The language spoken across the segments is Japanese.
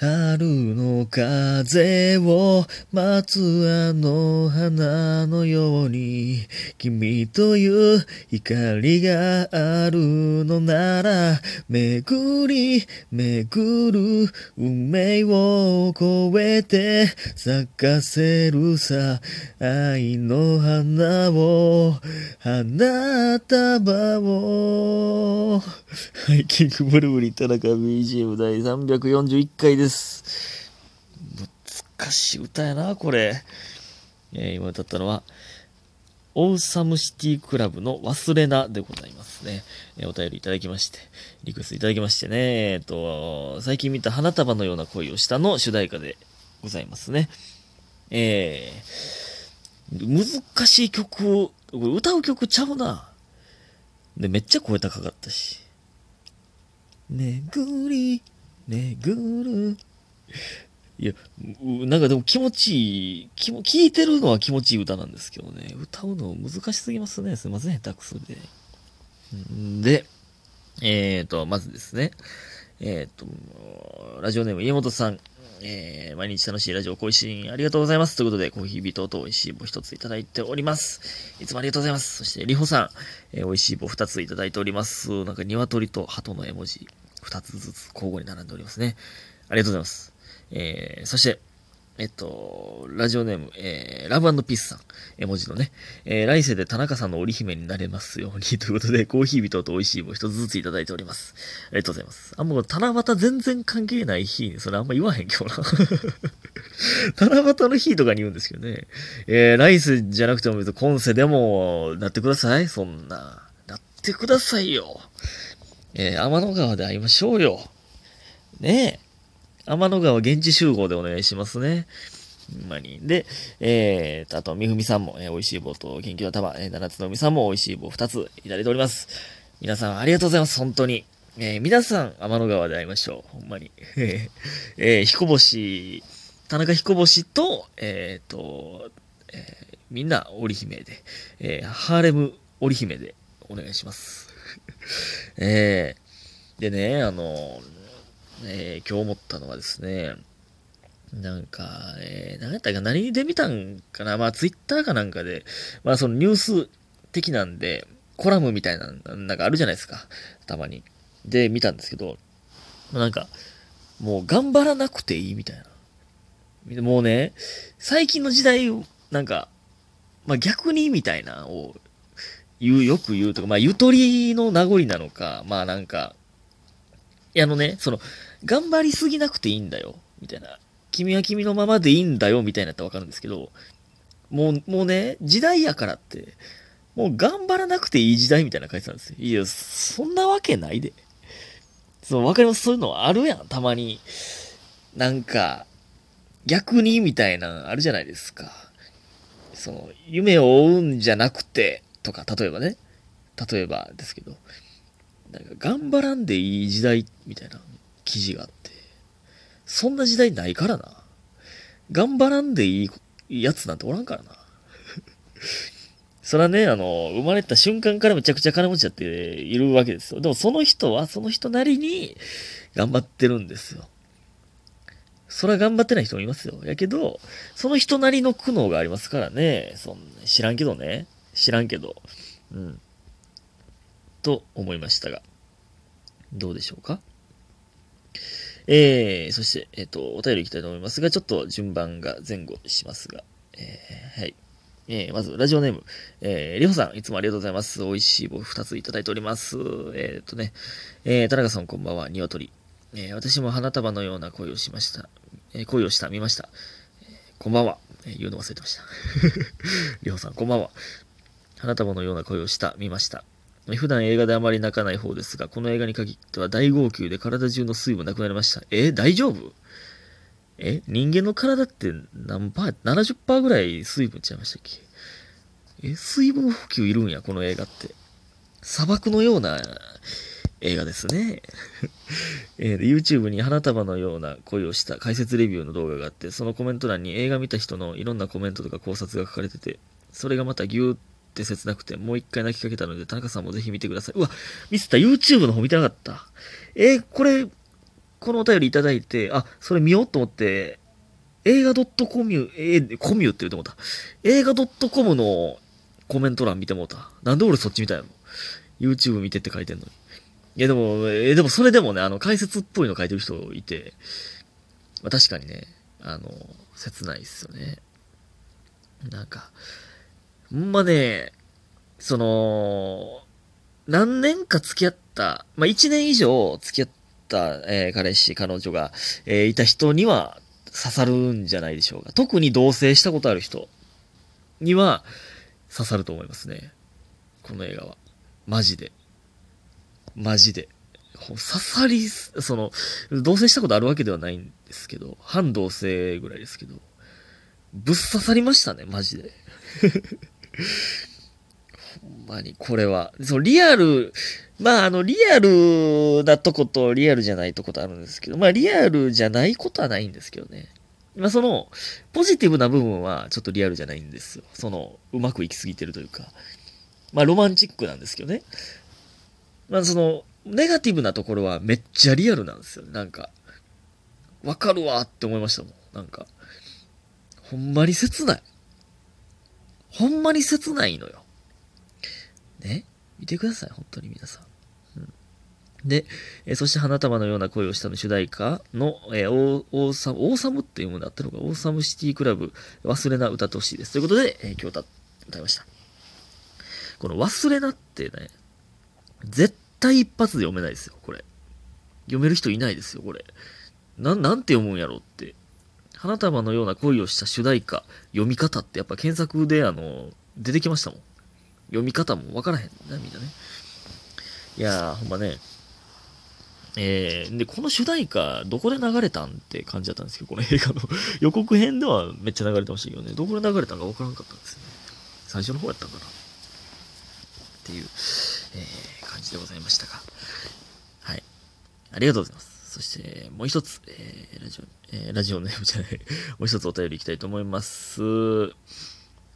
春の風を待つあの花のように君という光があるのなら巡り巡る運命を超えて咲かせるさ愛の花を花束を。はい、キングブルブリ田中 BGM 第341回です。。難しい歌やな、これ。えー、今歌ったのは、オーサムシティクラブの忘れなでございますね。えー、お便りいただきまして、リクエストいただきましてね、えっ、と、最近見た花束のような恋をしたの主題歌でございますね。えー、難しい曲を、歌う曲ちゃうな。で、めっちゃ声高かったし。めぐり、めぐる、いや、なんかでも気持ちいい、気も、聞いてるのは気持ちいい歌なんですけどね、歌うの難しすぎますね。すいません、下手くそで。で、えーと、まずですね、えーと、ラジオネーム家元さん、えー、毎日楽しいラジオ恋しいありがとうございます。ということで、コーヒービートと美味しい棒一ついただいております。いつもありがとうございます。そして、りほさん、えー、美味しい棒二ついただいております。なんか、鶏と鳩の絵文字、二つずつ交互に並んでおりますね。ありがとうございます。えー、そして、えっと、ラジオネーム、えー、ラブピースさん、絵文字のね、えー、来世で田中さんの織姫になれますように、ということで、コーヒー人と美味しい棒一つずついただいております。ありがとうございます。あ、もう、七夕全然関係ない日に、それあんま言わへんけどな。七夕の日とかに言うんですけどね。えー、来世じゃなくても別に今世でも、なってくださいそんな。なってくださいよ。えー、天の川で会いましょうよ。ねえ。天の川現地集合でお願いしますね。ほんまに。で、えー、あと、みふみさんも、えー、美味しい棒と元気の玉、えー、七つのみさんも美味しい棒二ついただいております。皆さんありがとうございます、本当に。えー、皆さん、天の川で会いましょう。ほんまに。えー、彦星、田中彦星と、えっ、ー、と、えー、みんな織姫で、えー、ハーレム織姫でお願いします。えー、でね、あの、えー、今日思ったのはですね、なんか、えー、何やったか何で見たんかなまあ、ツイッターかなんかで、まあ、そのニュース的なんで、コラムみたいな、なんかあるじゃないですか。たまに。で、見たんですけど、なんか、もう頑張らなくていいみたいな。もうね、最近の時代、なんか、まあ逆にみたいなを言う、よく言うとか、まあゆとりの名残なのか、まあなんか、いやあのね、その、頑張りすぎなくていいんだよ、みたいな。君は君のままでいいんだよ、みたいなってわかるんですけど、もう、もうね、時代やからって、もう頑張らなくていい時代みたいな書いてたんですよ。いや、そんなわけないで。そう、わかります？そういうのあるやん、たまに。なんか、逆にみたいなあるじゃないですか。その、夢を追うんじゃなくて、とか、例えばね。例えばですけど。なんか、頑張らんでいい時代みたいな記事があって、そんな時代ないからな。頑張らんでいいやつなんておらんからな。それはね、あの、生まれた瞬間からめちゃくちゃ金持ちだっているわけですよ。でもその人はその人なりに頑張ってるんですよ。それは頑張ってない人もいますよ。やけど、その人なりの苦悩がありますからね。そん、知らんけどね。知らんけど。うん。と思いましたが。どうでしょうか？えー、そして、えっ、ー、と、お便りいきたいと思いますが、ちょっと順番が前後しますが、えー、はい。えー、まず、ラジオネーム、えー、りほさん、いつもありがとうございます。美味しい棒2ついただいております。えっ、ー、とね、えー、田中さんこんばんは、ニワトリ。えー、私も花束のような恋をしました。えー、恋をした、見ました。えー、こんばんは。えー、言うの忘れてました。りほさん、こんばんは。花束のような恋をした、見ました。普段映画であまり泣かない方ですが、この映画に限っては大号泣で体中の水分なくなりました。え大丈夫？え人間の体って何パー ?70% ぐらい水分ちゃいましたっけ？え水分補給いるんや、この映画って。砂漠のような映画ですね。えー、YouTube に花束のような恋をした解説レビューの動画があって、そのコメント欄に映画見た人のいろんなコメントとか考察が書かれてて、それがまたぎゅーっって切なくて、もう一回泣きかけたので、田中さんもぜひ見てください。うわ、ミスった YouTube の方見てなかった。えー、これ、このお便りいただいて、あ、それ見ようと思って、映画 .com、えー、コミュって言うてもた。映画 .com のコメント欄見てもうた。なんで俺そっち見たやろ ?YouTube 見てって書いてんのに。いやでも、えー、でもそれでもね、あの、解説っぽいの書いてる人いて、まあ、確かにね、あの、切ないっすよね。なんか、ほんまね、その、何年か付き合った、まあ、1年以上付き合った、えー、彼氏、彼女が、えー、いた人には刺さるんじゃないでしょうか。特に同棲したことある人には刺さると思いますね。この映画は。マジで。マジで。刺さり、その、同棲したことあるわけではないんですけど、反同棲ぐらいですけど、ぶっ刺さりましたね、マジで。ほんまに、これは。そのリアル、まあ、あの、リアルなとことリアルじゃないとことあるんですけど、まあ、リアルじゃないことはないんですけどね。まあ、その、ポジティブな部分はちょっとリアルじゃないんですよ。その、うまくいきすぎてるというか。まあ、ロマンチックなんですけどね。まあ、その、ネガティブなところはめっちゃリアルなんですよ。なんか、わかるわって思いましたもん。なんか、ほんまに切ない。ほんまに切ないのよ。ね？見てください、本当に皆さん。で、えー、そして花束のような恋をしたの主題歌の、えー、オーサム、オーサムっていうものだったのか、オーサムシティクラブ、忘れな歌ってほしいです。ということで、えー、今日歌、歌いました。この忘れなってね、絶対一発で読めないですよ、これ。読める人いないですよ、これ。な、なんて読むんやろって。花束のような恋をした主題歌、読み方ってやっぱ検索であの、出てきましたもん。読み方もわからへんね、みんなね。いやー、ほんまね。えー、で、この主題歌、どこで流れたんって感じだったんですけど、この映画の 予告編ではめっちゃ流れてましたけどね、どこで流れたんかわからんかったんですね。最初の方やったんかな。っていう、えー、感じでございましたが。はい。ありがとうございます。そして、もう一つ、えー、ラジオ、えー、ラジオネームじゃない、もう一つお便りいきたいと思います。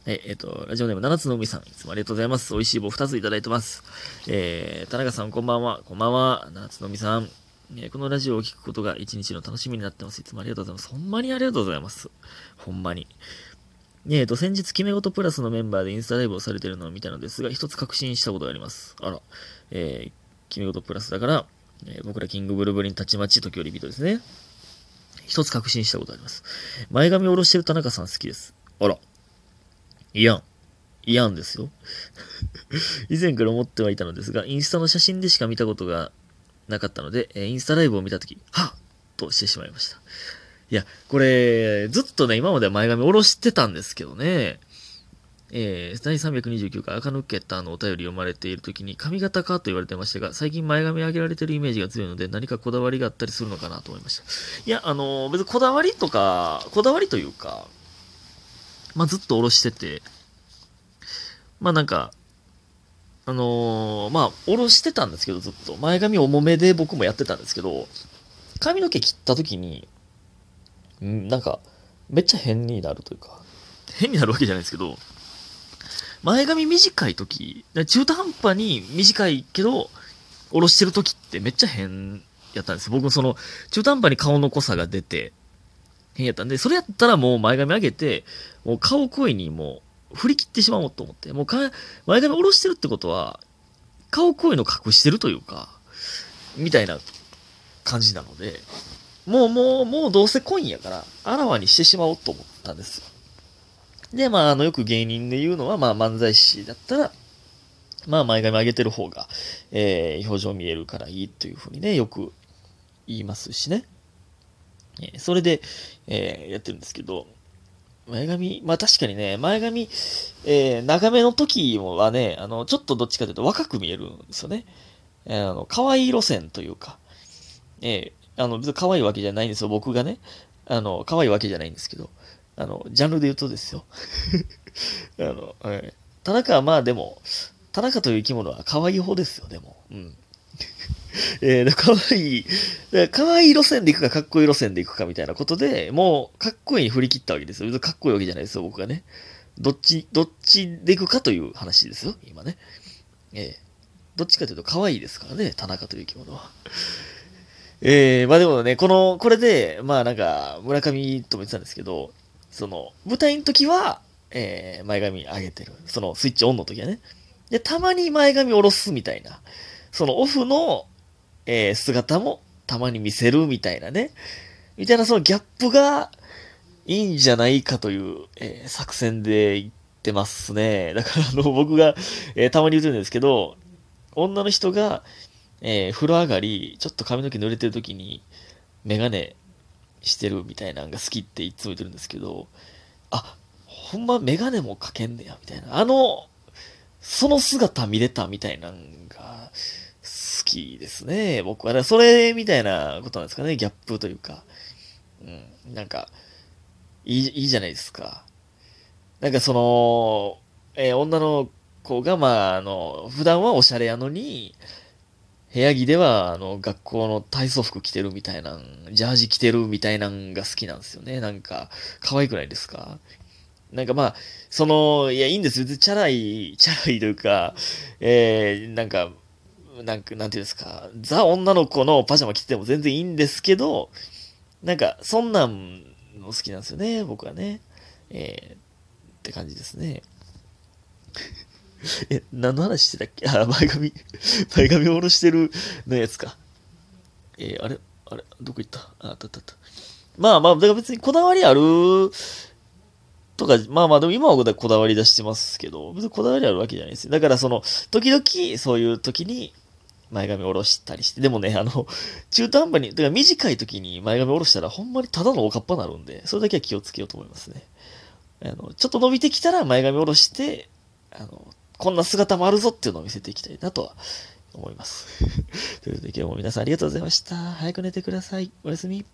ええっ、ー、と、ラジオネーム七つの海さん、いつもありがとうございます。美味しい棒二ついただいてます。えー、田中さんこんばんは、こんばんは、七つの海さん。えー、このラジオを聞くことが一日の楽しみになってます。いつもありがとうございます。ほんまにありがとうございます。ほんまに。えっ、と、先日、決め事プラスのメンバーでインスタライブをされてるのを見たのですが、一つ確信したことがあります。あら、えー、決め事プラスだから、え、僕らキングブルブリンたちまち時折ビートですね。一つ確信したことあります。前髪を下ろしてる田中さん好きです。あら。いやん。いやんですよ。以前から思ってはいたのですが、インスタの写真でしか見たことがなかったので、えインスタライブを見たとき、はっとしてしまいました。いや、これ、ずっとね、今までは前髪下ろしてたんですけどね、えー、第329回赤抜けたのお便り読まれている時に髪型かと言われてましたが、最近前髪上げられてるイメージが強いので何かこだわりがあったりするのかなと思いました。いや、あのー、別にこだわりとか、こだわりというか、まあ、ずっと下ろしてて、まあなんか、あのー、まあ、下ろしてたんですけど、ずっと。前髪重めで僕もやってたんですけど、髪の毛切った時に、んなんか、めっちゃ変になるというか、変になるわけじゃないですけど、前髪短い時、中途半端に短いけど、下ろしてる時ってめっちゃ変やったんです。僕もその、中途半端に顔の濃さが出て、変やったんで、それやったらもう前髪上げて、もう顔声にもう振り切ってしまおうと思って、もうか前髪下ろしてるってことは、顔声の隠してるというか、みたいな感じなので、もうもう、もうどうせコインやから、あらわにしてしまおうと思ったんですよ。で、まあ、あの、よく芸人で言うのは、まあ、漫才師だったら、まあ、前髪上げてる方が、えー、表情見えるからいいというふうにね、よく言いますしね。え、それで、えー、やってるんですけど、前髪、まあ確かにね、前髪、えー、長めの時はね、あの、ちょっとどっちかというと若く見えるんですよね。えー、あの、可愛い路線というか、えー、あの、別に可愛いわけじゃないんですよ、僕がね。あの、可愛いわけじゃないんですけど。あの、ジャンルで言うとですよ。あの、はい。田中はまあでも、田中という生き物は可愛い方ですよ、でも。うん。えー、可愛い、可愛い路線で行くか、かっこいい路線で行くかみたいなことで、もう、かっこいいに振り切ったわけですよ。かっこいいわけじゃないですよ、僕がね。どっち、どっちで行くかという話ですよ、今ね。えー、どっちかというと可愛いですからね、田中という生き物は。えー、まあでもね、この、これで、まあなんか、村上とも言ってたんですけど、その、舞台の時は、えー、前髪上げてる。その、スイッチオンの時はね。で、たまに前髪下ろすみたいな。そのオフの、えー、姿もたまに見せるみたいなね。みたいなそのギャップがいいんじゃないかという、えー、作戦で言ってますね。だからあの、僕が、えー、たまに言ってるんですけど、女の人が、え、風呂上がり、ちょっと髪の毛濡れてる時に、メガネしてるみたいなのが好きっていつも言ってるんですけど、あ、ほんまメガネもかけんねや、みたいな。あの、その姿見れたみたいなんが好きですね、僕は。それみたいなことなんですかね、ギャップというか。うん、なんか、いい、いいじゃないですか。なんかその、えー、女の子が、まあ、あの、普段はおしゃれやのに、部屋着では、あの、学校の体操服着てるみたいなジャージ着てるみたいなんが好きなんですよね。なんか、可愛くないですか？なんかまあ、その、いや、いいんですよ。チャラい、チャラいというか、えー、なんか、なんか、なんていうんですか、ザ女の子のパジャマ着てても全然いいんですけど、なんか、そんなんの好きなんですよね、僕はね。えー、って感じですね。え、何の話してたっけ？あ、前髪、前髪下ろしてるのやつか。えー、あれあれどこ行った？あ、あったあったあった。まあまあ、だから別にこだわりある？とか、まあまあ、でも今はこだわり出してますけど、別にこだわりあるわけじゃないですよ。だからその、時々、そういう時に、前髪下ろしたりして、でもね、あの、中途半端に、だから短い時に前髪下ろしたら、ほんまにただのおかっぱになるんで、それだけは気をつけようと思いますね。あの、ちょっと伸びてきたら前髪下ろして、あの、こんな姿もあるぞっていうのを見せていきたいなとは思います。ということで今日も皆さんありがとうございました。早く寝てください。おやすみ。